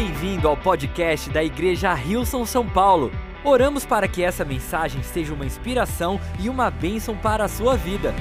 Bem-vindo ao podcast da Igreja Rilson São Paulo. Oramos para que essa mensagem seja uma inspiração e uma bênção para a sua vida.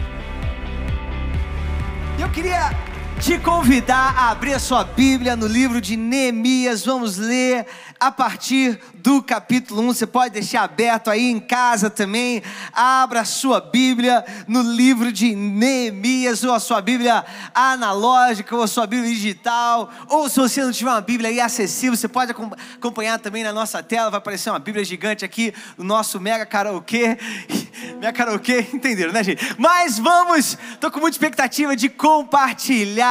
Eu queria te convidar a abrir a sua Bíblia no livro de Neemias. Vamos ler a partir do capítulo 1. Você pode deixar aberto aí em casa também. Abra a sua Bíblia no livro de Neemias, ou a sua Bíblia analógica, ou a sua Bíblia digital. Ou se você não tiver uma Bíblia aí acessível, você pode acompanhar também na nossa tela. Vai aparecer uma Bíblia gigante aqui no nosso mega karaokê. Mega karaokê, entenderam, né, gente? Mas vamos, estou com muita expectativa de compartilhar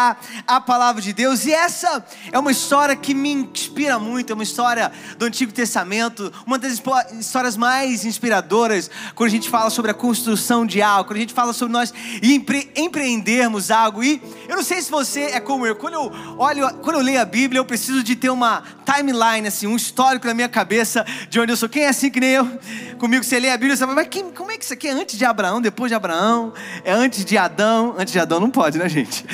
a palavra de Deus. E essa é uma história que me inspira muito, é uma história do Antigo Testamento Testamento, uma das histórias mais inspiradoras quando a gente fala sobre a construção de algo, quando a gente fala sobre nós empre empreendermos algo. E eu não sei se você é como eu, quando eu olho, quando eu leio a Bíblia, eu preciso de ter uma timeline, assim, um histórico na minha cabeça de onde eu sou. Quem é assim que nem eu? Comigo você lê a Bíblia, você fala, mas quem, como é que isso aqui é antes de Abraão, depois de Abraão? É antes de Adão? Antes de Adão não pode, né, gente?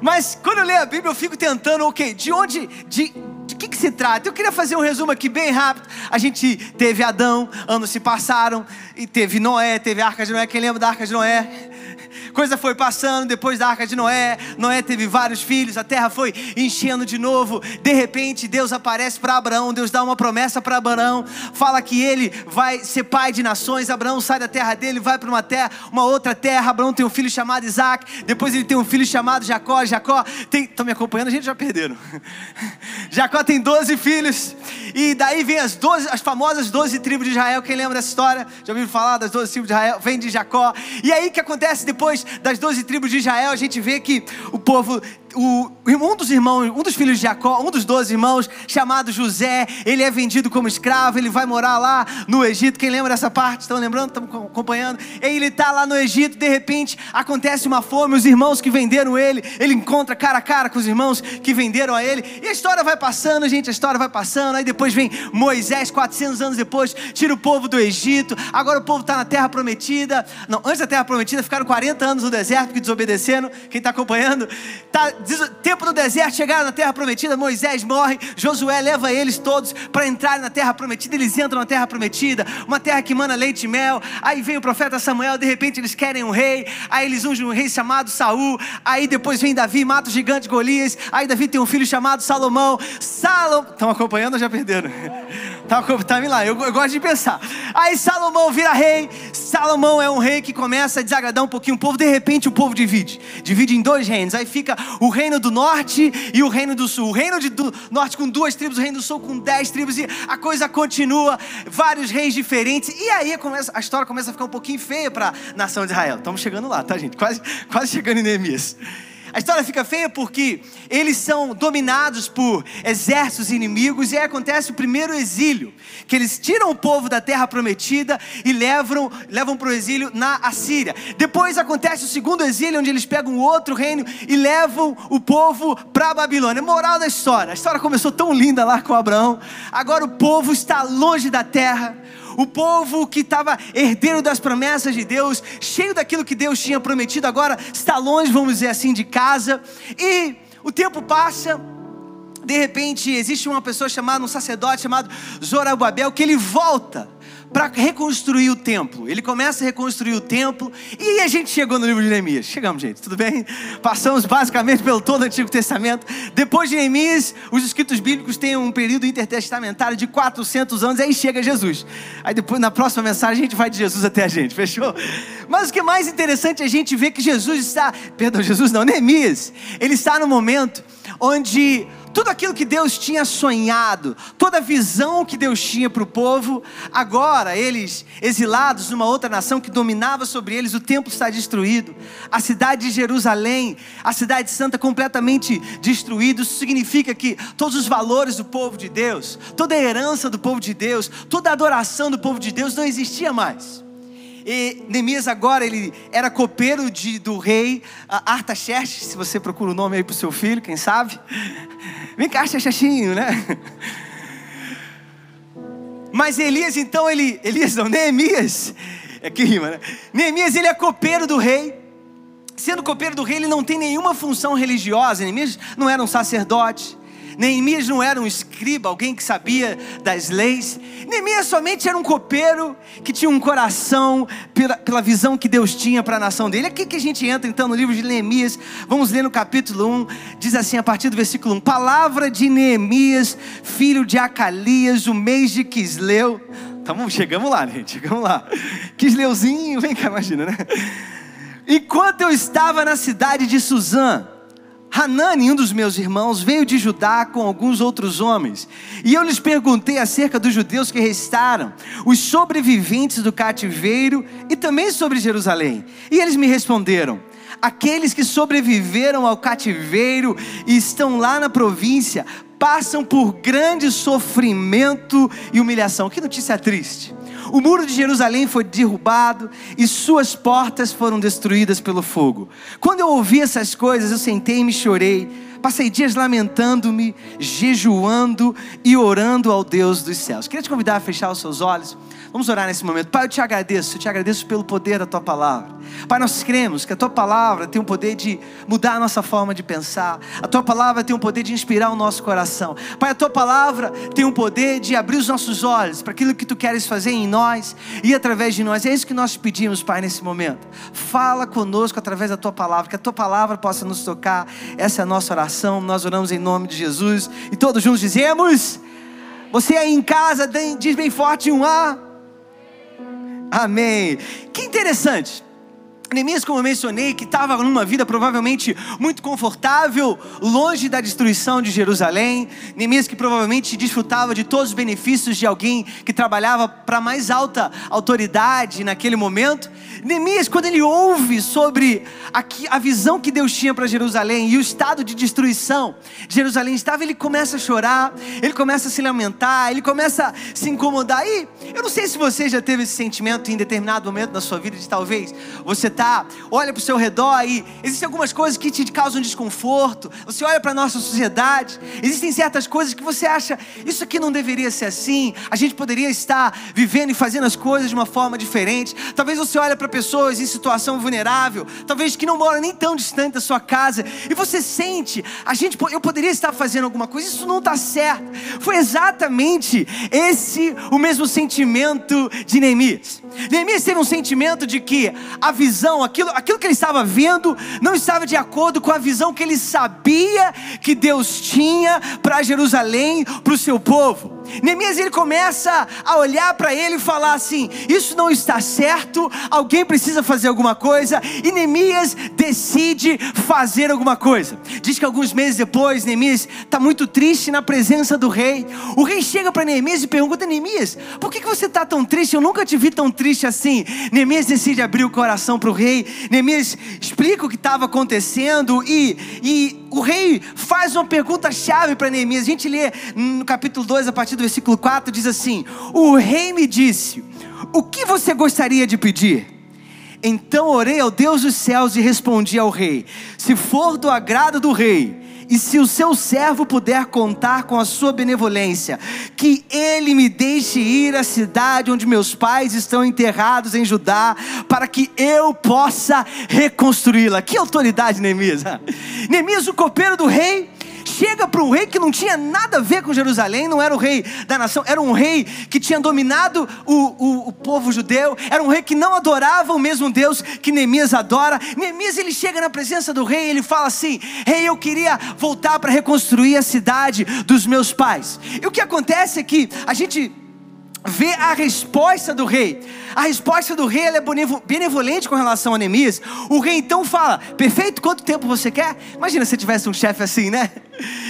Mas quando eu leio a Bíblia, eu fico tentando, ok, de onde, de, que, que se trata? Eu queria fazer um resumo aqui bem rápido. A gente teve Adão, anos se passaram, e teve Noé, teve a Arca de Noé. Quem lembra da Arca de Noé? Coisa foi passando depois da arca de Noé. Noé teve vários filhos, a terra foi enchendo de novo. De repente, Deus aparece para Abraão. Deus dá uma promessa para Abraão. Fala que ele vai ser pai de nações. Abraão sai da terra dele, vai para uma terra, uma outra terra. Abraão tem um filho chamado Isaac. Depois ele tem um filho chamado Jacó. Jacó tem. Estão me acompanhando? A gente já perderam. Jacó tem 12 filhos. E daí vem as 12, as famosas 12 tribos de Israel. Quem lembra dessa história? Já ouviu falar das 12 tribos de Israel? Vem de Jacó. E aí o que acontece depois das 12 tribos de Israel? A gente vê que o povo o, um dos irmãos, um dos filhos de Jacó, um dos doze irmãos, chamado José, ele é vendido como escravo, ele vai morar lá no Egito. Quem lembra dessa parte? Estão lembrando? Estão acompanhando? Ele está lá no Egito, de repente acontece uma fome, os irmãos que venderam ele, ele encontra cara a cara com os irmãos que venderam a ele, e a história vai passando, gente, a história vai passando. Aí depois vem Moisés, 400 anos depois, tira o povo do Egito. Agora o povo está na terra prometida. Não, antes da terra prometida, ficaram 40 anos no deserto que desobedeceram. Quem está acompanhando? Está tempo no deserto, chegaram na terra prometida, Moisés morre, Josué leva eles todos para entrar na terra prometida, eles entram na terra prometida, uma terra que mana leite e mel. Aí vem o profeta Samuel, de repente eles querem um rei, aí eles ungem um rei chamado Saul, aí depois vem Davi, mata o gigante Golias, aí Davi tem um filho chamado Salomão. Salomão, estão acompanhando ou já perderam? Tá, tá lá, eu, eu gosto de pensar. Aí Salomão vira rei, Salomão é um rei que começa a desagradar um pouquinho o povo, de repente o povo divide, divide em dois reinos, aí fica o reino do norte e o reino do sul. O reino de, do norte com duas tribos, o reino do sul com dez tribos, e a coisa continua, vários reis diferentes. E aí começa, a história começa a ficar um pouquinho feia para a nação de Israel. Estamos chegando lá, tá, gente? Quase, quase chegando em Neemias. A história fica feia porque eles são dominados por exércitos inimigos e aí acontece o primeiro exílio, que eles tiram o povo da terra prometida e levam levam para o exílio na Assíria. Depois acontece o segundo exílio, onde eles pegam outro reino e levam o povo para a Babilônia. Moral da história: a história começou tão linda lá com Abraão, agora o povo está longe da terra o povo que estava herdeiro das promessas de Deus, cheio daquilo que Deus tinha prometido, agora está longe, vamos dizer assim, de casa. E o tempo passa, de repente existe uma pessoa chamada, um sacerdote chamado Zorobabel, que ele volta para reconstruir o templo. Ele começa a reconstruir o templo e a gente chegou no livro de Neemias. Chegamos, gente, tudo bem? Passamos basicamente pelo todo o Antigo Testamento. Depois de Neemias, os escritos bíblicos têm um período intertestamentário de 400 anos, aí chega Jesus. Aí depois, na próxima mensagem, a gente vai de Jesus até a gente, fechou? Mas o que é mais interessante é a gente ver que Jesus está, perdão, Jesus não, Neemias, ele está no momento onde tudo aquilo que Deus tinha sonhado, toda a visão que Deus tinha para o povo, agora eles, exilados numa outra nação que dominava sobre eles, o templo está destruído, a cidade de Jerusalém, a cidade santa completamente destruída. Isso significa que todos os valores do povo de Deus, toda a herança do povo de Deus, toda a adoração do povo de Deus não existia mais. E Neemias agora ele era copeiro de, do rei Artaxerxes, se você procura o nome aí para o seu filho, quem sabe? Vem cá, Xaxaxinho, né? Mas Elias então ele, Elias não, Neemias, é que rima, né? Neemias ele é copeiro do rei. Sendo copeiro do rei, ele não tem nenhuma função religiosa. Neemias não era um sacerdote. Neemias não era um escriba, alguém que sabia das leis. Neemias somente era um copeiro que tinha um coração pela, pela visão que Deus tinha para a nação dele. Aqui que a gente entra então no livro de Neemias, vamos ler no capítulo 1, diz assim a partir do versículo 1: Palavra de Neemias, filho de Acalias, o mês de Quisleu. Tamo, chegamos lá, gente, chegamos lá. Quisleuzinho, vem cá, imagina, né? Enquanto eu estava na cidade de Suzã, Hanani, um dos meus irmãos, veio de Judá com alguns outros homens. E eu lhes perguntei acerca dos judeus que restaram, os sobreviventes do cativeiro e também sobre Jerusalém. E eles me responderam: aqueles que sobreviveram ao cativeiro e estão lá na província passam por grande sofrimento e humilhação. Que notícia triste. O muro de Jerusalém foi derrubado e suas portas foram destruídas pelo fogo. Quando eu ouvi essas coisas, eu sentei e me chorei. Passei dias lamentando-me, jejuando e orando ao Deus dos céus. Queria te convidar a fechar os seus olhos. Vamos orar nesse momento. Pai, eu te agradeço, eu te agradeço pelo poder da tua palavra. Pai, nós cremos que a tua palavra tem o poder de mudar a nossa forma de pensar. A tua palavra tem o poder de inspirar o nosso coração. Pai, a tua palavra tem o poder de abrir os nossos olhos para aquilo que tu queres fazer em nós e através de nós. É isso que nós pedimos, Pai, nesse momento. Fala conosco através da tua palavra, que a tua palavra possa nos tocar. Essa é a nossa oração. Nós oramos em nome de Jesus e todos juntos dizemos: Você aí em casa, diz bem forte um A. Amém. Que interessante. Neemias, como eu mencionei, que estava numa vida provavelmente muito confortável, longe da destruição de Jerusalém. Neemias que provavelmente desfrutava de todos os benefícios de alguém que trabalhava para mais alta autoridade naquele momento. Neemias, quando ele ouve sobre a, a visão que Deus tinha para Jerusalém e o estado de destruição de Jerusalém estava, ele começa a chorar, ele começa a se lamentar, ele começa a se incomodar. E eu não sei se você já teve esse sentimento em determinado momento da sua vida de talvez você está, olha para o seu redor e existem algumas coisas que te causam desconforto. Você olha para a nossa sociedade, existem certas coisas que você acha, isso aqui não deveria ser assim, a gente poderia estar vivendo e fazendo as coisas de uma forma diferente. Talvez você olhe para pessoas em situação vulnerável, talvez que não moram nem tão distante da sua casa, e você sente, a gente, eu poderia estar fazendo alguma coisa, isso não está certo. Foi exatamente esse o mesmo sentimento de Neemias. Neemias teve um sentimento de que a visão aquilo, aquilo que ele estava vendo, não estava de acordo com a visão que ele sabia que Deus tinha para Jerusalém, para o seu povo. Neemias ele começa a olhar para ele e falar assim: Isso não está certo, alguém precisa fazer alguma coisa, e Neemias decide fazer alguma coisa. Diz que alguns meses depois, Neemias está muito triste na presença do rei. O rei chega para Neemias e pergunta: Neemias, por que, que você está tão triste? Eu nunca te vi tão triste assim. Neemias decide abrir o coração para o rei. Neemias explica o que estava acontecendo e, e o rei faz uma pergunta chave para Neemias. A gente lê no capítulo 2, a partir do versículo 4, diz assim: O rei me disse: O que você gostaria de pedir? Então orei ao Deus dos céus e respondi ao rei: Se for do agrado do rei, e se o seu servo puder contar com a sua benevolência, que ele me deixe ir à cidade onde meus pais estão enterrados em Judá, para que eu possa reconstruí-la. Que autoridade, Neemias! Neemias, o copeiro do rei, chega para um rei que não tinha nada a ver com Jerusalém, não era o rei da nação, era um rei que tinha dominado o, o, o povo judeu, era um rei que não adorava o mesmo Deus que Neemias adora. Neemias ele chega na presença do rei e ele fala assim: Rei, eu queria voltar para reconstruir a cidade dos meus pais. E o que acontece é que a gente vê a resposta do rei. A resposta do rei é benevolente com relação a Neemias. O rei então fala: Perfeito, quanto tempo você quer? Imagina se tivesse um chefe assim, né?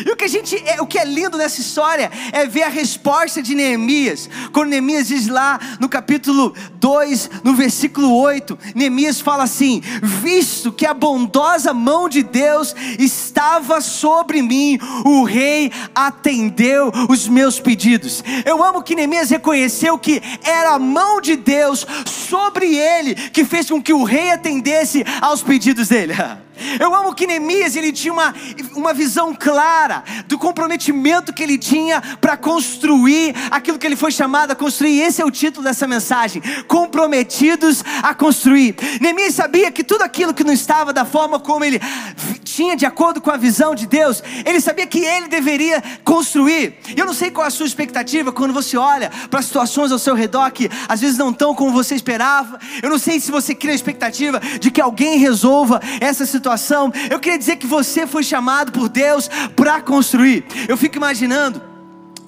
E o que a gente, é, o que é lindo nessa história é ver a resposta de Neemias. Quando Neemias diz lá no capítulo 2, no versículo 8, Neemias fala assim: "Visto que a bondosa mão de Deus estava sobre mim, o rei atendeu os meus pedidos". Eu amo que Neemias reconheceu que era a mão de Deus sobre ele que fez com que o rei atendesse aos pedidos dele. Eu amo que Neemias ele tinha uma, uma visão clara do comprometimento que ele tinha para construir aquilo que ele foi chamado a construir. Esse é o título dessa mensagem: Comprometidos a construir. Neemias sabia que tudo aquilo que não estava da forma como ele tinha de acordo com a visão de Deus. Ele sabia que ele deveria construir. Eu não sei qual é a sua expectativa quando você olha para situações ao seu redor que às vezes não estão como você esperava. Eu não sei se você cria a expectativa de que alguém resolva essa situação. Eu queria dizer que você foi chamado por Deus para construir. Eu fico imaginando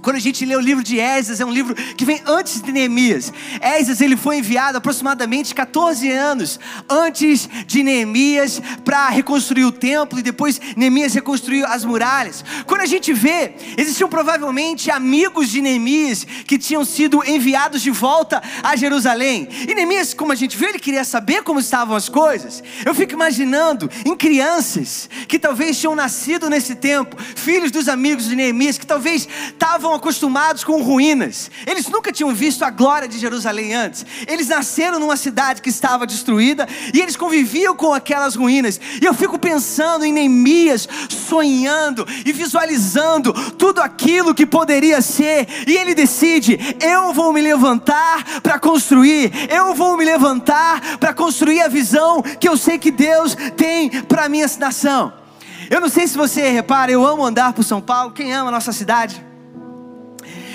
quando a gente lê o livro de Esdras, é um livro que vem antes de Neemias. Esdras ele foi enviado aproximadamente 14 anos antes de Neemias para reconstruir o templo e depois Neemias reconstruiu as muralhas. Quando a gente vê, existiam provavelmente amigos de Neemias que tinham sido enviados de volta a Jerusalém. E Neemias, como a gente vê, ele queria saber como estavam as coisas. Eu fico imaginando em crianças que talvez tinham nascido nesse tempo, filhos dos amigos de Neemias que talvez estavam estavam acostumados com ruínas. Eles nunca tinham visto a glória de Jerusalém antes. Eles nasceram numa cidade que estava destruída e eles conviviam com aquelas ruínas. E eu fico pensando em Neemias, sonhando e visualizando tudo aquilo que poderia ser. E ele decide: eu vou me levantar para construir. Eu vou me levantar para construir a visão que eu sei que Deus tem para minha nação. Eu não sei se você repara, eu amo andar por São Paulo. Quem ama a nossa cidade?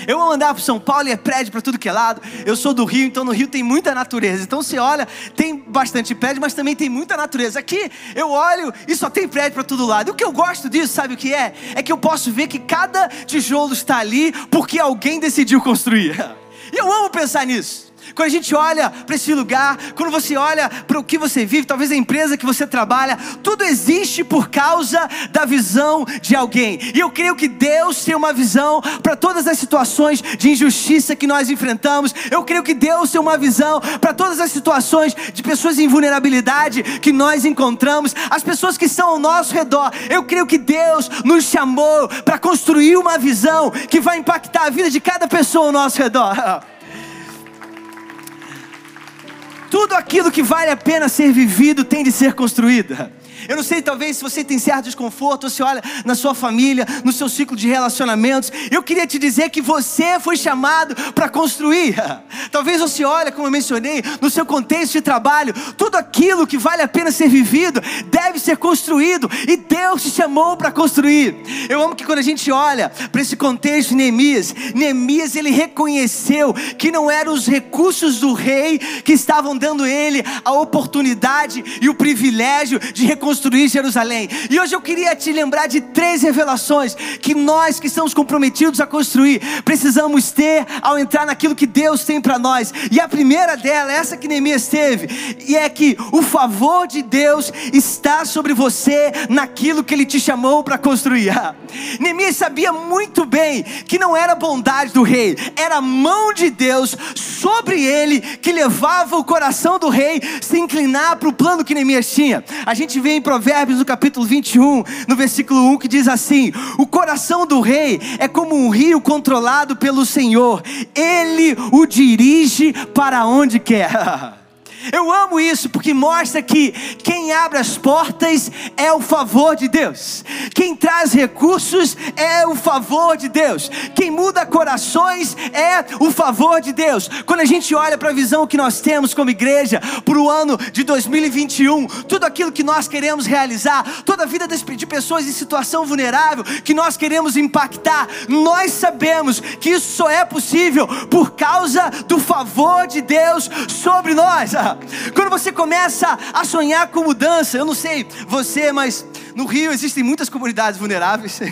Eu andar para São Paulo e é prédio para tudo que é lado. Eu sou do Rio, então no Rio tem muita natureza. Então você olha, tem bastante prédio, mas também tem muita natureza. Aqui eu olho e só tem prédio para todo lado. E o que eu gosto disso, sabe o que é? É que eu posso ver que cada tijolo está ali porque alguém decidiu construir. E eu amo pensar nisso. Quando a gente olha para esse lugar, quando você olha para o que você vive, talvez a empresa que você trabalha, tudo existe por causa da visão de alguém. E eu creio que Deus tem uma visão para todas as situações de injustiça que nós enfrentamos. Eu creio que Deus tem uma visão para todas as situações de pessoas em vulnerabilidade que nós encontramos, as pessoas que estão ao nosso redor. Eu creio que Deus nos chamou para construir uma visão que vai impactar a vida de cada pessoa ao nosso redor. Tudo aquilo que vale a pena ser vivido tem de ser construído. Eu não sei, talvez se você tem certo desconforto, você olha na sua família, no seu ciclo de relacionamentos. Eu queria te dizer que você foi chamado para construir. Talvez você olhe, como eu mencionei, no seu contexto de trabalho, tudo aquilo que vale a pena ser vivido deve ser construído e Deus te chamou para construir. Eu amo que quando a gente olha para esse contexto de Neemias, Neemias ele reconheceu que não eram os recursos do rei que estavam dando ele a oportunidade e o privilégio de reconstruir construir Jerusalém. E hoje eu queria te lembrar de três revelações que nós que estamos comprometidos a construir precisamos ter ao entrar naquilo que Deus tem para nós. E a primeira dela, essa que Neemias teve, e é que o favor de Deus está sobre você naquilo que ele te chamou para construir. Neemias sabia muito bem que não era bondade do rei, era a mão de Deus sobre ele que levava o coração do rei se inclinar para o plano que Neemias tinha. A gente vê em Provérbios, no capítulo 21, no versículo 1, que diz assim: O coração do rei é como um rio controlado pelo Senhor, ele o dirige para onde quer. Eu amo isso porque mostra que quem abre as portas é o favor de Deus, quem traz recursos é o favor de Deus, quem muda corações é o favor de Deus. Quando a gente olha para a visão que nós temos como igreja para o ano de 2021, tudo aquilo que nós queremos realizar, toda a vida de pessoas em situação vulnerável que nós queremos impactar, nós sabemos que isso só é possível por causa do favor de Deus sobre nós. Quando você começa a sonhar com mudança, eu não sei você, mas no Rio existem muitas comunidades vulneráveis.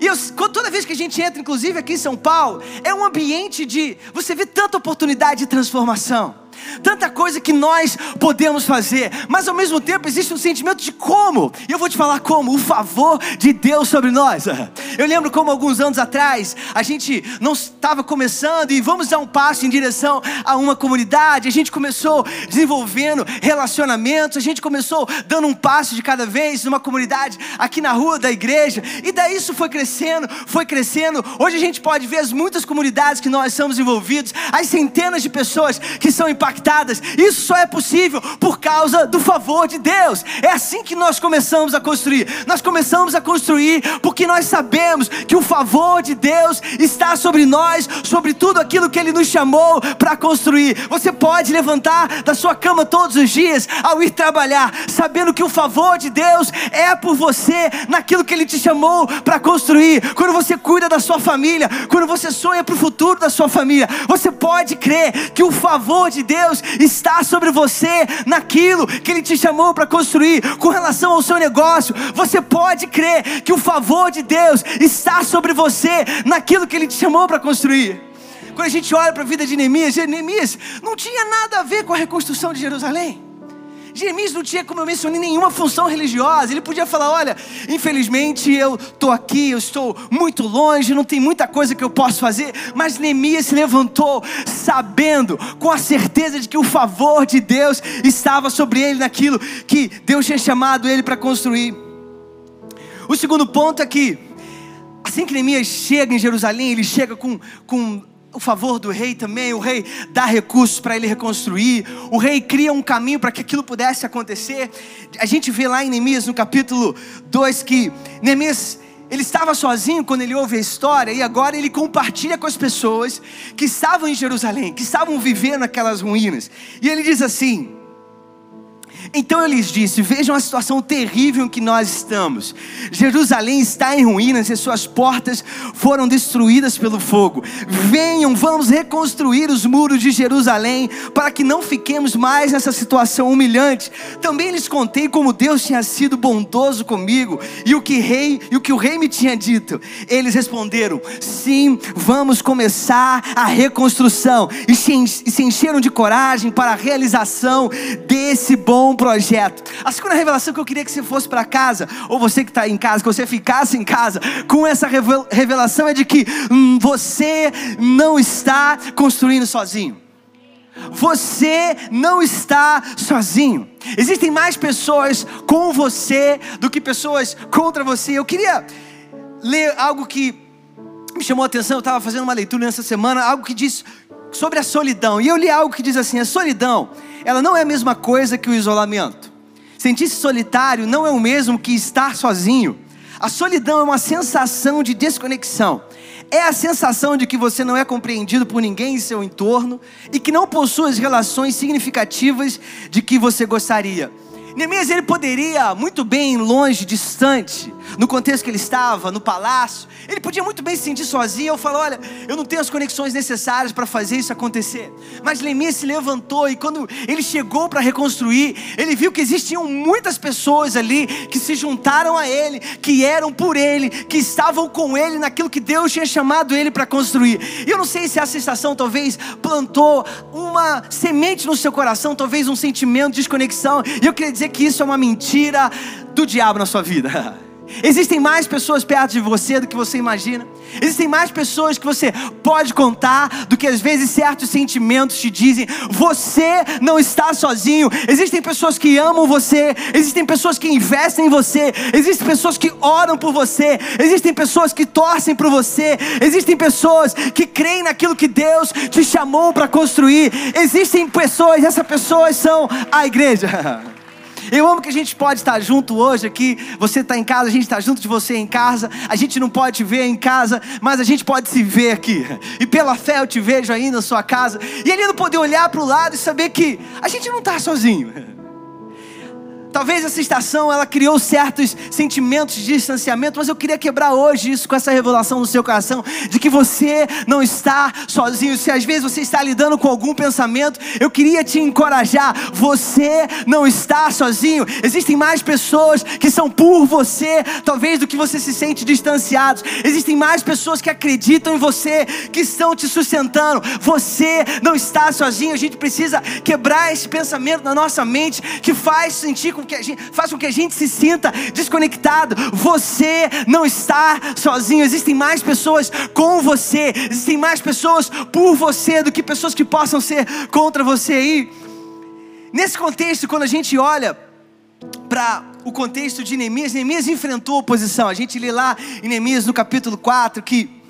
E eu, toda vez que a gente entra, inclusive aqui em São Paulo, é um ambiente de. Você vê tanta oportunidade de transformação tanta coisa que nós podemos fazer, mas ao mesmo tempo existe um sentimento de como, e eu vou te falar como, o favor de Deus sobre nós. Eu lembro como alguns anos atrás a gente não estava começando e vamos dar um passo em direção a uma comunidade, a gente começou desenvolvendo relacionamentos, a gente começou dando um passo de cada vez numa comunidade aqui na rua da igreja, e daí isso foi crescendo, foi crescendo. Hoje a gente pode ver as muitas comunidades que nós somos envolvidos, as centenas de pessoas que são impactadas impactadas. Isso só é possível por causa do favor de Deus. É assim que nós começamos a construir. Nós começamos a construir porque nós sabemos que o favor de Deus está sobre nós, sobre tudo aquilo que Ele nos chamou para construir. Você pode levantar da sua cama todos os dias ao ir trabalhar, sabendo que o favor de Deus é por você naquilo que Ele te chamou para construir. Quando você cuida da sua família, quando você sonha para o futuro da sua família, você pode crer que o favor de Deus está sobre você naquilo que Ele te chamou para construir. Com relação ao seu negócio, você pode crer que o favor de Deus está sobre você naquilo que Ele te chamou para construir. Quando a gente olha para a vida de Neemias, Neemias não tinha nada a ver com a reconstrução de Jerusalém. Jeremias não tinha, como eu mencionei, nenhuma função religiosa. Ele podia falar: olha, infelizmente eu estou aqui, eu estou muito longe, não tem muita coisa que eu posso fazer. Mas Neemias se levantou, sabendo, com a certeza de que o favor de Deus estava sobre ele naquilo que Deus tinha chamado ele para construir. O segundo ponto é que, assim que Neemias chega em Jerusalém, ele chega com, com o favor do rei também, o rei dá recursos para ele reconstruir, o rei cria um caminho para que aquilo pudesse acontecer. A gente vê lá em Neemias, no capítulo 2, que Neemias ele estava sozinho quando ele ouve a história e agora ele compartilha com as pessoas que estavam em Jerusalém, que estavam vivendo aquelas ruínas. E ele diz assim: então eu lhes disse: Vejam a situação terrível em que nós estamos. Jerusalém está em ruínas e suas portas foram destruídas pelo fogo. Venham, vamos reconstruir os muros de Jerusalém para que não fiquemos mais nessa situação humilhante. Também lhes contei como Deus tinha sido bondoso comigo e o que rei e o que o rei me tinha dito. Eles responderam: Sim, vamos começar a reconstrução e se encheram de coragem para a realização desse bom projeto. A segunda revelação que eu queria que você fosse para casa, ou você que está em casa, que você ficasse em casa, com essa revelação é de que hum, você não está construindo sozinho. Você não está sozinho. Existem mais pessoas com você do que pessoas contra você. Eu queria ler algo que me chamou a atenção. Eu estava fazendo uma leitura nessa semana, algo que diz sobre a solidão. E eu li algo que diz assim: a solidão ela não é a mesma coisa que o isolamento. Sentir-se solitário não é o mesmo que estar sozinho. A solidão é uma sensação de desconexão. É a sensação de que você não é compreendido por ninguém em seu entorno e que não possui as relações significativas de que você gostaria. Neemias ele poderia muito bem longe, distante, no contexto que ele estava, no palácio, ele podia muito bem se sentir sozinho. Eu falo, olha, eu não tenho as conexões necessárias para fazer isso acontecer. Mas Neemias se levantou e quando ele chegou para reconstruir, ele viu que existiam muitas pessoas ali que se juntaram a ele, que eram por ele, que estavam com ele naquilo que Deus tinha chamado ele para construir. E eu não sei se essa estação talvez plantou uma semente no seu coração, talvez um sentimento de desconexão. E eu queria dizer que isso é uma mentira do diabo na sua vida. Existem mais pessoas perto de você do que você imagina. Existem mais pessoas que você pode contar do que às vezes certos sentimentos te dizem. Você não está sozinho. Existem pessoas que amam você. Existem pessoas que investem em você. Existem pessoas que oram por você. Existem pessoas que torcem por você. Existem pessoas que creem naquilo que Deus te chamou para construir. Existem pessoas, essas pessoas são a igreja. Eu amo que a gente pode estar junto hoje aqui. Você está em casa, a gente está junto de você em casa. A gente não pode te ver em casa, mas a gente pode se ver aqui. E pela fé eu te vejo aí na sua casa. E ele não poder olhar para o lado e saber que a gente não está sozinho. Talvez essa estação ela criou certos sentimentos de distanciamento, mas eu queria quebrar hoje isso com essa revelação no seu coração de que você não está sozinho. Se às vezes você está lidando com algum pensamento, eu queria te encorajar. Você não está sozinho. Existem mais pessoas que são por você, talvez do que você se sente distanciado. Existem mais pessoas que acreditam em você, que estão te sustentando. Você não está sozinho. A gente precisa quebrar esse pensamento na nossa mente que faz sentir com com que a gente, faz com que a gente se sinta desconectado. Você não está sozinho. Existem mais pessoas com você. Existem mais pessoas por você do que pessoas que possam ser contra você. E nesse contexto, quando a gente olha para o contexto de Neemias, Neemias enfrentou oposição. A gente lê lá em Neemias no capítulo 4 que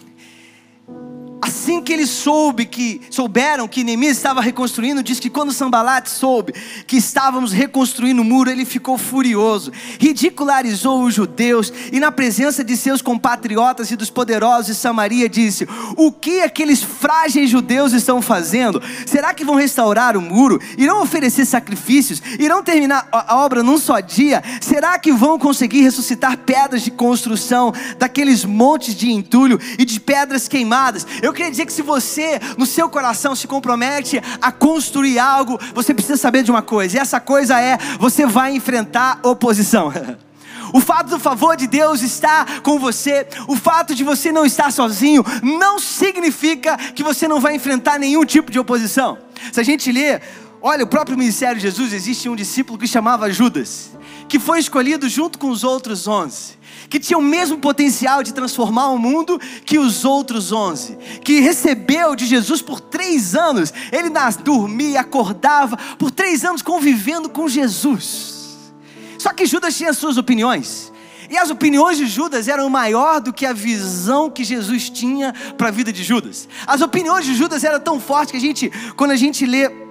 Assim que ele soube que souberam que Neemias estava reconstruindo, diz que quando Sambalat soube que estávamos reconstruindo o muro, ele ficou furioso, ridicularizou os judeus e na presença de seus compatriotas e dos poderosos de Samaria disse: "O que aqueles frágeis judeus estão fazendo? Será que vão restaurar o muro? Irão oferecer sacrifícios? Irão terminar a obra num só dia? Será que vão conseguir ressuscitar pedras de construção daqueles montes de entulho e de pedras queimadas?" Eu queria dizer que se você, no seu coração, se compromete a construir algo, você precisa saber de uma coisa, e essa coisa é: você vai enfrentar oposição. O fato do favor de Deus estar com você, o fato de você não estar sozinho, não significa que você não vai enfrentar nenhum tipo de oposição. Se a gente ler, olha, o próprio ministério de Jesus, existe um discípulo que chamava Judas, que foi escolhido junto com os outros onze que tinha o mesmo potencial de transformar o mundo que os outros onze, que recebeu de Jesus por três anos, ele nas, dormia, acordava, por três anos convivendo com Jesus. Só que Judas tinha suas opiniões, e as opiniões de Judas eram maior do que a visão que Jesus tinha para a vida de Judas. As opiniões de Judas eram tão fortes que a gente, quando a gente lê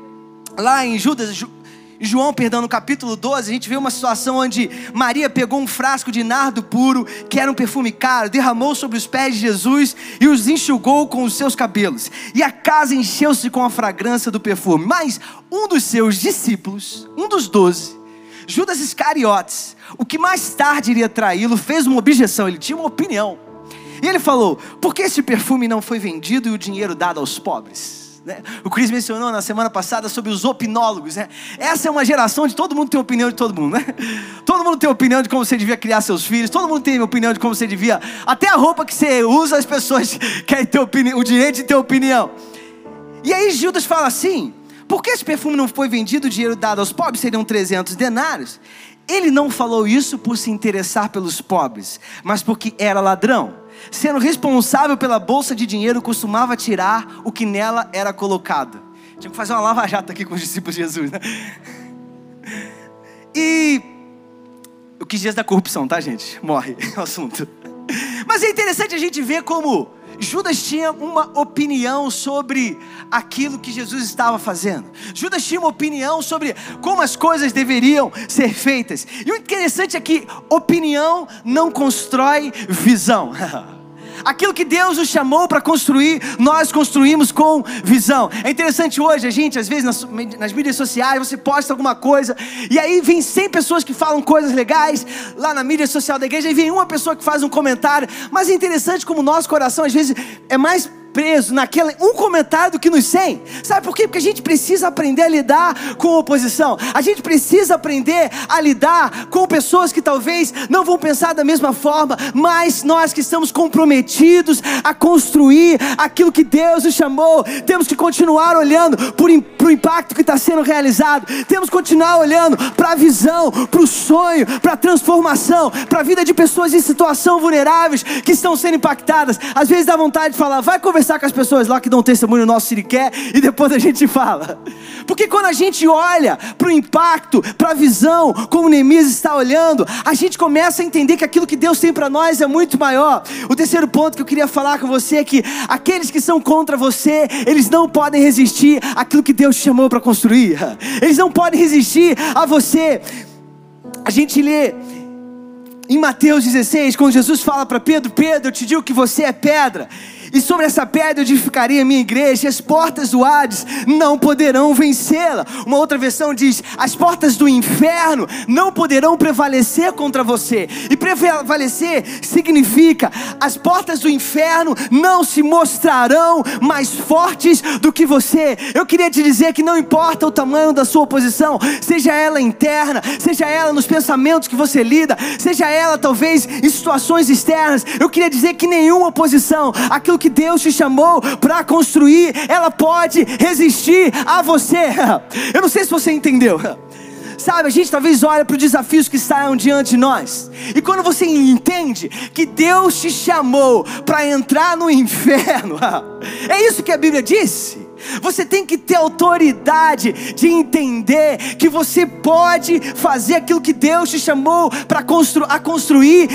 lá em Judas, João, perdão, no capítulo 12, a gente vê uma situação onde Maria pegou um frasco de nardo puro, que era um perfume caro, derramou sobre os pés de Jesus e os enxugou com os seus cabelos. E a casa encheu-se com a fragrância do perfume. Mas um dos seus discípulos, um dos doze, Judas Iscariotes, o que mais tarde iria traí-lo, fez uma objeção, ele tinha uma opinião. E ele falou: por que esse perfume não foi vendido e o dinheiro dado aos pobres? Né? O Chris mencionou na semana passada sobre os opinólogos. Né? Essa é uma geração de todo mundo tem opinião de todo mundo. Né? Todo mundo tem opinião de como você devia criar seus filhos. Todo mundo tem opinião de como você devia. Até a roupa que você usa, as pessoas querem ter opinião, o direito de ter opinião. E aí Judas fala assim: por que esse perfume não foi vendido, o dinheiro dado aos pobres seriam 300 denários? Ele não falou isso por se interessar pelos pobres, mas porque era ladrão sendo responsável pela bolsa de dinheiro, costumava tirar o que nela era colocado. Tinha que fazer uma lava-jato aqui com os discípulos de Jesus, né? E o que dias da corrupção, tá, gente? Morre o assunto. Mas é interessante a gente ver como Judas tinha uma opinião sobre aquilo que Jesus estava fazendo. Judas tinha uma opinião sobre como as coisas deveriam ser feitas. E o interessante é que opinião não constrói visão. Aquilo que Deus nos chamou para construir, nós construímos com visão. É interessante hoje, a gente, às vezes, nas, nas, mídias sociais, você posta alguma coisa, e aí vem 100 pessoas que falam coisas legais lá na mídia social da igreja, e vem uma pessoa que faz um comentário. Mas é interessante como o nosso coração, às vezes, é mais preso naquele um comentário do que nos 100. Sabe por quê? Porque a gente precisa aprender a lidar com oposição. A gente precisa aprender a lidar com pessoas que talvez não vão pensar da mesma forma, mas nós que estamos comprometidos a construir aquilo que Deus nos chamou, temos que continuar olhando para o impacto que está sendo realizado. Temos que continuar olhando para a visão, para o sonho, para a transformação, para a vida de pessoas em situação vulneráveis que estão sendo impactadas. Às vezes dá vontade de falar, vai conversar conversar com as pessoas lá que dão testemunho no nosso Siriqué e depois a gente fala. Porque quando a gente olha para o impacto, para a visão, como Neemias está olhando, a gente começa a entender que aquilo que Deus tem para nós é muito maior. O terceiro ponto que eu queria falar com você é que aqueles que são contra você, eles não podem resistir àquilo que Deus te chamou para construir. Eles não podem resistir a você. A gente lê em Mateus 16, quando Jesus fala para Pedro: Pedro, eu te digo que você é pedra, e sobre essa pedra eu edificaria a minha igreja, e as portas do Hades não poderão vencê-la. Uma outra versão diz: as portas do inferno não poderão prevalecer contra você. E prevalecer significa as portas do inferno não se mostrarão mais fortes do que você. Eu queria te dizer que não importa o tamanho da sua oposição, seja ela interna, seja ela nos pensamentos que você lida, seja ela talvez em situações externas. Eu queria dizer que nenhuma oposição, aquilo que Deus te chamou para construir, ela pode resistir a você. Eu não sei se você entendeu. Sabe, a gente talvez olha para os desafios que estão diante de nós. E quando você entende que Deus te chamou para entrar no inferno, é isso que a Bíblia disse. Você tem que ter autoridade de entender que você pode fazer aquilo que Deus te chamou para constru a construir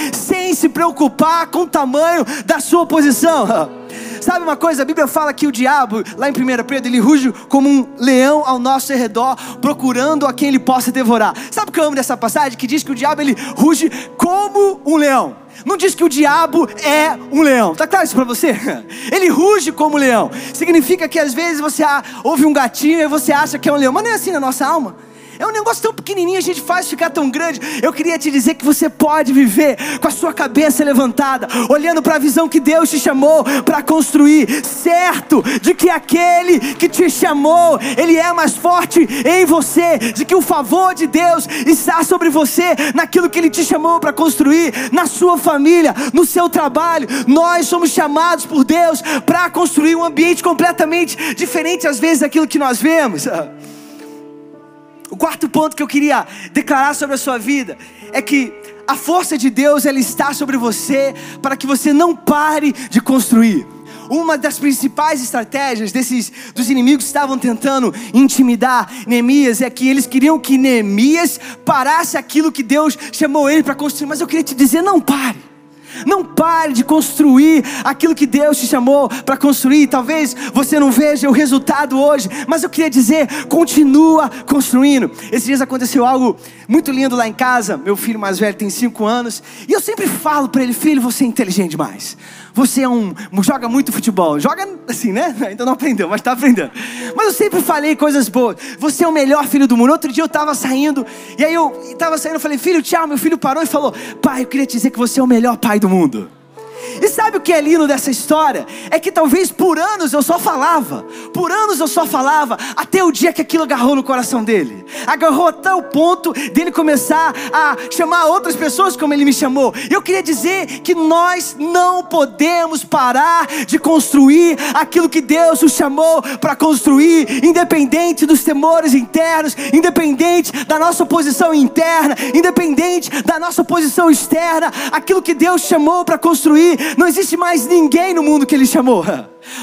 sem se preocupar com o tamanho da sua posição. Sabe uma coisa? A Bíblia fala que o diabo, lá em 1 Pedro, ele ruge como um leão ao nosso redor, procurando a quem ele possa devorar. Sabe o que eu amo dessa passagem? Que diz que o diabo ele ruge como um leão. Não diz que o diabo é um leão. Tá claro isso para você? Ele ruge como um leão. Significa que às vezes você ouve um gatinho e você acha que é um leão. Mas não é assim na nossa alma. É um negócio tão pequenininho, a gente faz ficar tão grande. Eu queria te dizer que você pode viver com a sua cabeça levantada, olhando para a visão que Deus te chamou para construir, certo de que aquele que te chamou, ele é mais forte em você, de que o favor de Deus está sobre você, naquilo que ele te chamou para construir, na sua família, no seu trabalho. Nós somos chamados por Deus para construir um ambiente completamente diferente às vezes daquilo que nós vemos. O quarto ponto que eu queria declarar sobre a sua vida é que a força de Deus ela está sobre você para que você não pare de construir. Uma das principais estratégias desses dos inimigos que estavam tentando intimidar Neemias é que eles queriam que Neemias parasse aquilo que Deus chamou ele para construir. Mas eu queria te dizer, não pare. Não pare de construir aquilo que Deus te chamou para construir. Talvez você não veja o resultado hoje, mas eu queria dizer, continua construindo. Esses dias aconteceu algo muito lindo lá em casa. Meu filho mais velho tem cinco anos e eu sempre falo para ele, filho, você é inteligente demais. Você é um joga muito futebol, joga assim, né? Ainda não aprendeu, mas está aprendendo. Mas eu sempre falei coisas boas. Você é o melhor filho do mundo. Outro dia eu estava saindo e aí eu estava saindo, eu falei, filho, tchau. Meu filho parou e falou, pai, eu queria te dizer que você é o melhor pai do mundo. E sabe o que é lindo dessa história? É que talvez por anos eu só falava, por anos eu só falava, até o dia que aquilo agarrou no coração dele. Agarrou até o ponto dele começar a chamar outras pessoas como ele me chamou. Eu queria dizer que nós não podemos parar de construir aquilo que Deus nos chamou para construir, independente dos temores internos, independente da nossa posição interna, independente da nossa posição externa, aquilo que Deus chamou para construir não existe mais ninguém no mundo que Ele chamou.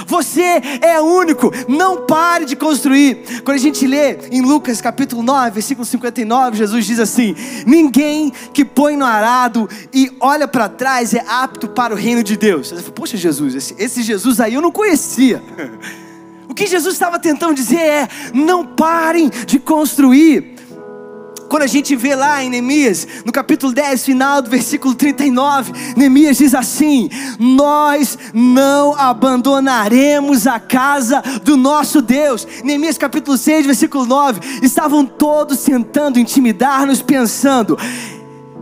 Você é único, não pare de construir. Quando a gente lê em Lucas capítulo 9, versículo 59, Jesus diz assim: Ninguém que põe no arado e olha para trás é apto para o reino de Deus. Você fala, Poxa, Jesus, esse, esse Jesus aí eu não conhecia. O que Jesus estava tentando dizer é: não parem de construir. Quando a gente vê lá em Neemias, no capítulo 10, final do versículo 39, Neemias diz assim: Nós não abandonaremos a casa do nosso Deus. Neemias capítulo 6, versículo 9: Estavam todos tentando intimidar-nos, pensando: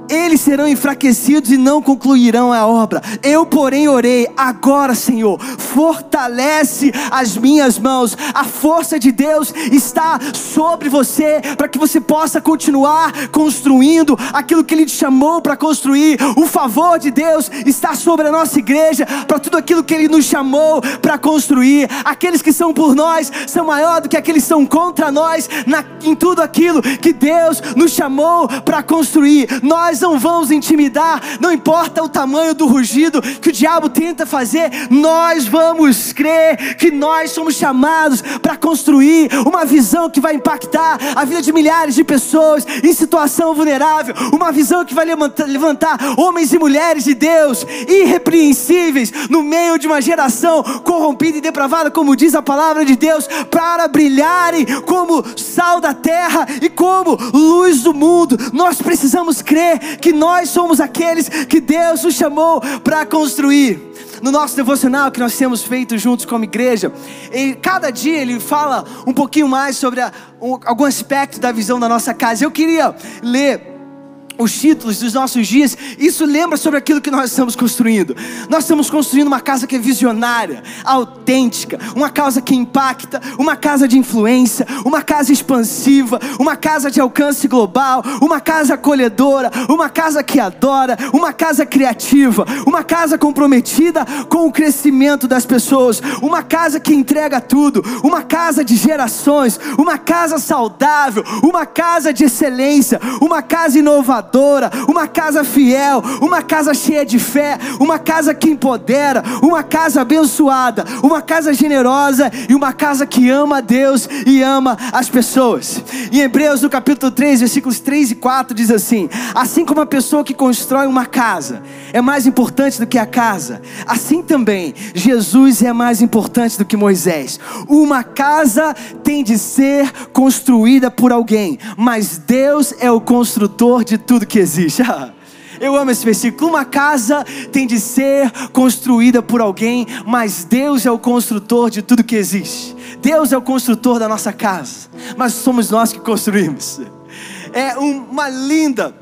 eles serão enfraquecidos e não concluirão a obra. Eu, porém, orei, agora, Senhor, fortalece as minhas mãos. A força de Deus está sobre você para que você possa continuar construindo aquilo que Ele te chamou para construir. O favor de Deus está sobre a nossa igreja para tudo aquilo que Ele nos chamou para construir. Aqueles que são por nós são maior do que aqueles que são contra nós na, em tudo aquilo que Deus nos chamou para construir. Nós nós não vamos intimidar, não importa o tamanho do rugido que o diabo tenta fazer, nós vamos crer que nós somos chamados para construir uma visão que vai impactar a vida de milhares de pessoas em situação vulnerável, uma visão que vai levantar, homens e mulheres de Deus irrepreensíveis no meio de uma geração corrompida e depravada, como diz a palavra de Deus, para brilharem como sal da terra e como luz do mundo. Nós precisamos crer que nós somos aqueles que Deus nos chamou para construir. No nosso devocional que nós temos feito juntos como igreja, e cada dia ele fala um pouquinho mais sobre a, um, algum aspecto da visão da nossa casa. Eu queria ler os títulos dos nossos dias, isso lembra sobre aquilo que nós estamos construindo. Nós estamos construindo uma casa que é visionária, autêntica, uma casa que impacta, uma casa de influência, uma casa expansiva, uma casa de alcance global, uma casa acolhedora, uma casa que adora, uma casa criativa, uma casa comprometida com o crescimento das pessoas, uma casa que entrega tudo, uma casa de gerações, uma casa saudável, uma casa de excelência, uma casa inovadora doadora, uma casa fiel, uma casa cheia de fé, uma casa que empodera, uma casa abençoada, uma casa generosa e uma casa que ama a Deus e ama as pessoas. Em Hebreus, no capítulo 3, versículos 3 e 4, diz assim: Assim como a pessoa que constrói uma casa é mais importante do que a casa, assim também Jesus é mais importante do que Moisés. Uma casa tem de ser construída por alguém, mas Deus é o construtor de tudo que existe. Eu amo esse versículo. Uma casa tem de ser construída por alguém, mas Deus é o construtor de tudo que existe. Deus é o construtor da nossa casa, mas somos nós que construímos. É uma linda,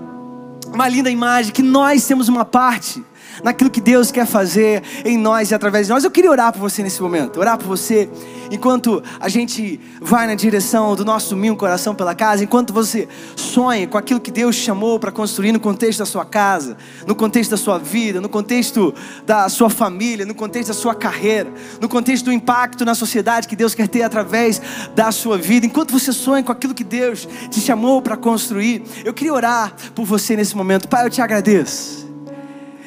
uma linda imagem que nós temos uma parte naquilo que Deus quer fazer em nós e através de nós. Eu queria orar por você nesse momento, orar por você enquanto a gente vai na direção do nosso domingo coração pela casa, enquanto você sonha com aquilo que Deus chamou para construir no contexto da sua casa, no contexto da sua vida, no contexto da sua família, no contexto da sua carreira, no contexto do impacto na sociedade que Deus quer ter através da sua vida, enquanto você sonha com aquilo que Deus te chamou para construir, eu queria orar por você nesse momento. Pai, eu te agradeço.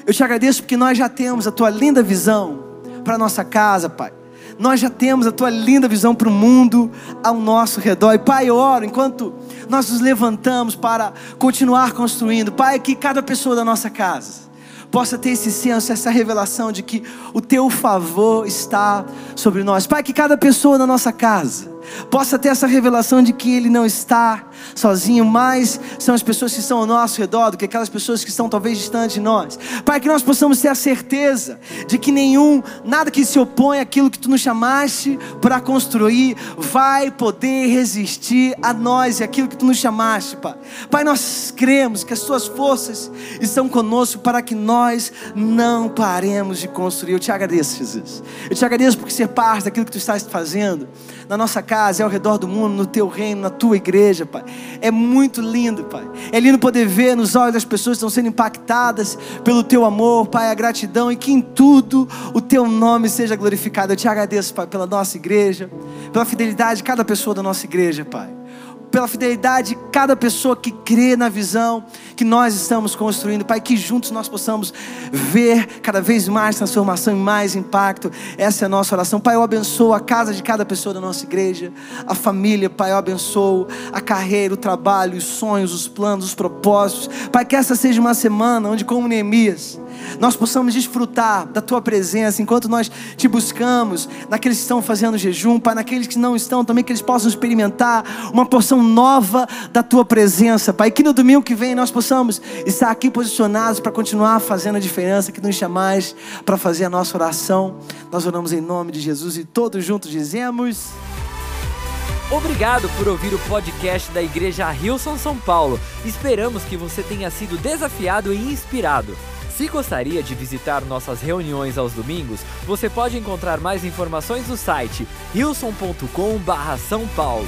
Eu te agradeço porque nós já temos a tua linda visão para nossa casa, Pai. Nós já temos a tua linda visão para o mundo ao nosso redor. E Pai, eu oro enquanto nós nos levantamos para continuar construindo. Pai, que cada pessoa da nossa casa possa ter esse senso, essa revelação de que o teu favor está sobre nós. Pai, que cada pessoa da nossa casa possa ter essa revelação de que Ele não está sozinho, mas são as pessoas que estão ao nosso redor do que aquelas pessoas que estão talvez distantes de nós. Pai, que nós possamos ter a certeza de que nenhum, nada que se opõe àquilo que Tu nos chamaste para construir, vai poder resistir a nós e aquilo que Tu nos chamaste, Pai. Pai, nós cremos que as Tuas forças estão conosco para que nós não paremos de construir. Eu te agradeço, Jesus. Eu te agradeço por ser parte daquilo que Tu estás fazendo na nossa casa, ao redor do mundo, no teu reino, na tua igreja, Pai. É muito lindo, Pai. É lindo poder ver nos olhos das pessoas que estão sendo impactadas pelo teu amor, Pai, a gratidão e que em tudo o teu nome seja glorificado. Eu te agradeço, Pai, pela nossa igreja, pela fidelidade de cada pessoa da nossa igreja, Pai pela fidelidade de cada pessoa que crê na visão que nós estamos construindo, Pai, que juntos nós possamos ver cada vez mais transformação e mais impacto. Essa é a nossa oração. Pai, eu abençoo a casa de cada pessoa da nossa igreja, a família, Pai, eu abençoo a carreira, o trabalho, os sonhos, os planos, os propósitos. Pai, que essa seja uma semana onde, como Neemias, nós possamos desfrutar da tua presença enquanto nós te buscamos, naqueles que estão fazendo jejum, Pai, naqueles que não estão também, que eles possam experimentar uma porção nova da tua presença, Pai, que no domingo que vem nós possamos estar aqui posicionados para continuar fazendo a diferença que nos chamais para fazer a nossa oração. Nós oramos em nome de Jesus e todos juntos dizemos. Obrigado por ouvir o podcast da Igreja Rilson São Paulo. Esperamos que você tenha sido desafiado e inspirado. Se gostaria de visitar nossas reuniões aos domingos, você pode encontrar mais informações no site wilson.com/são paulo.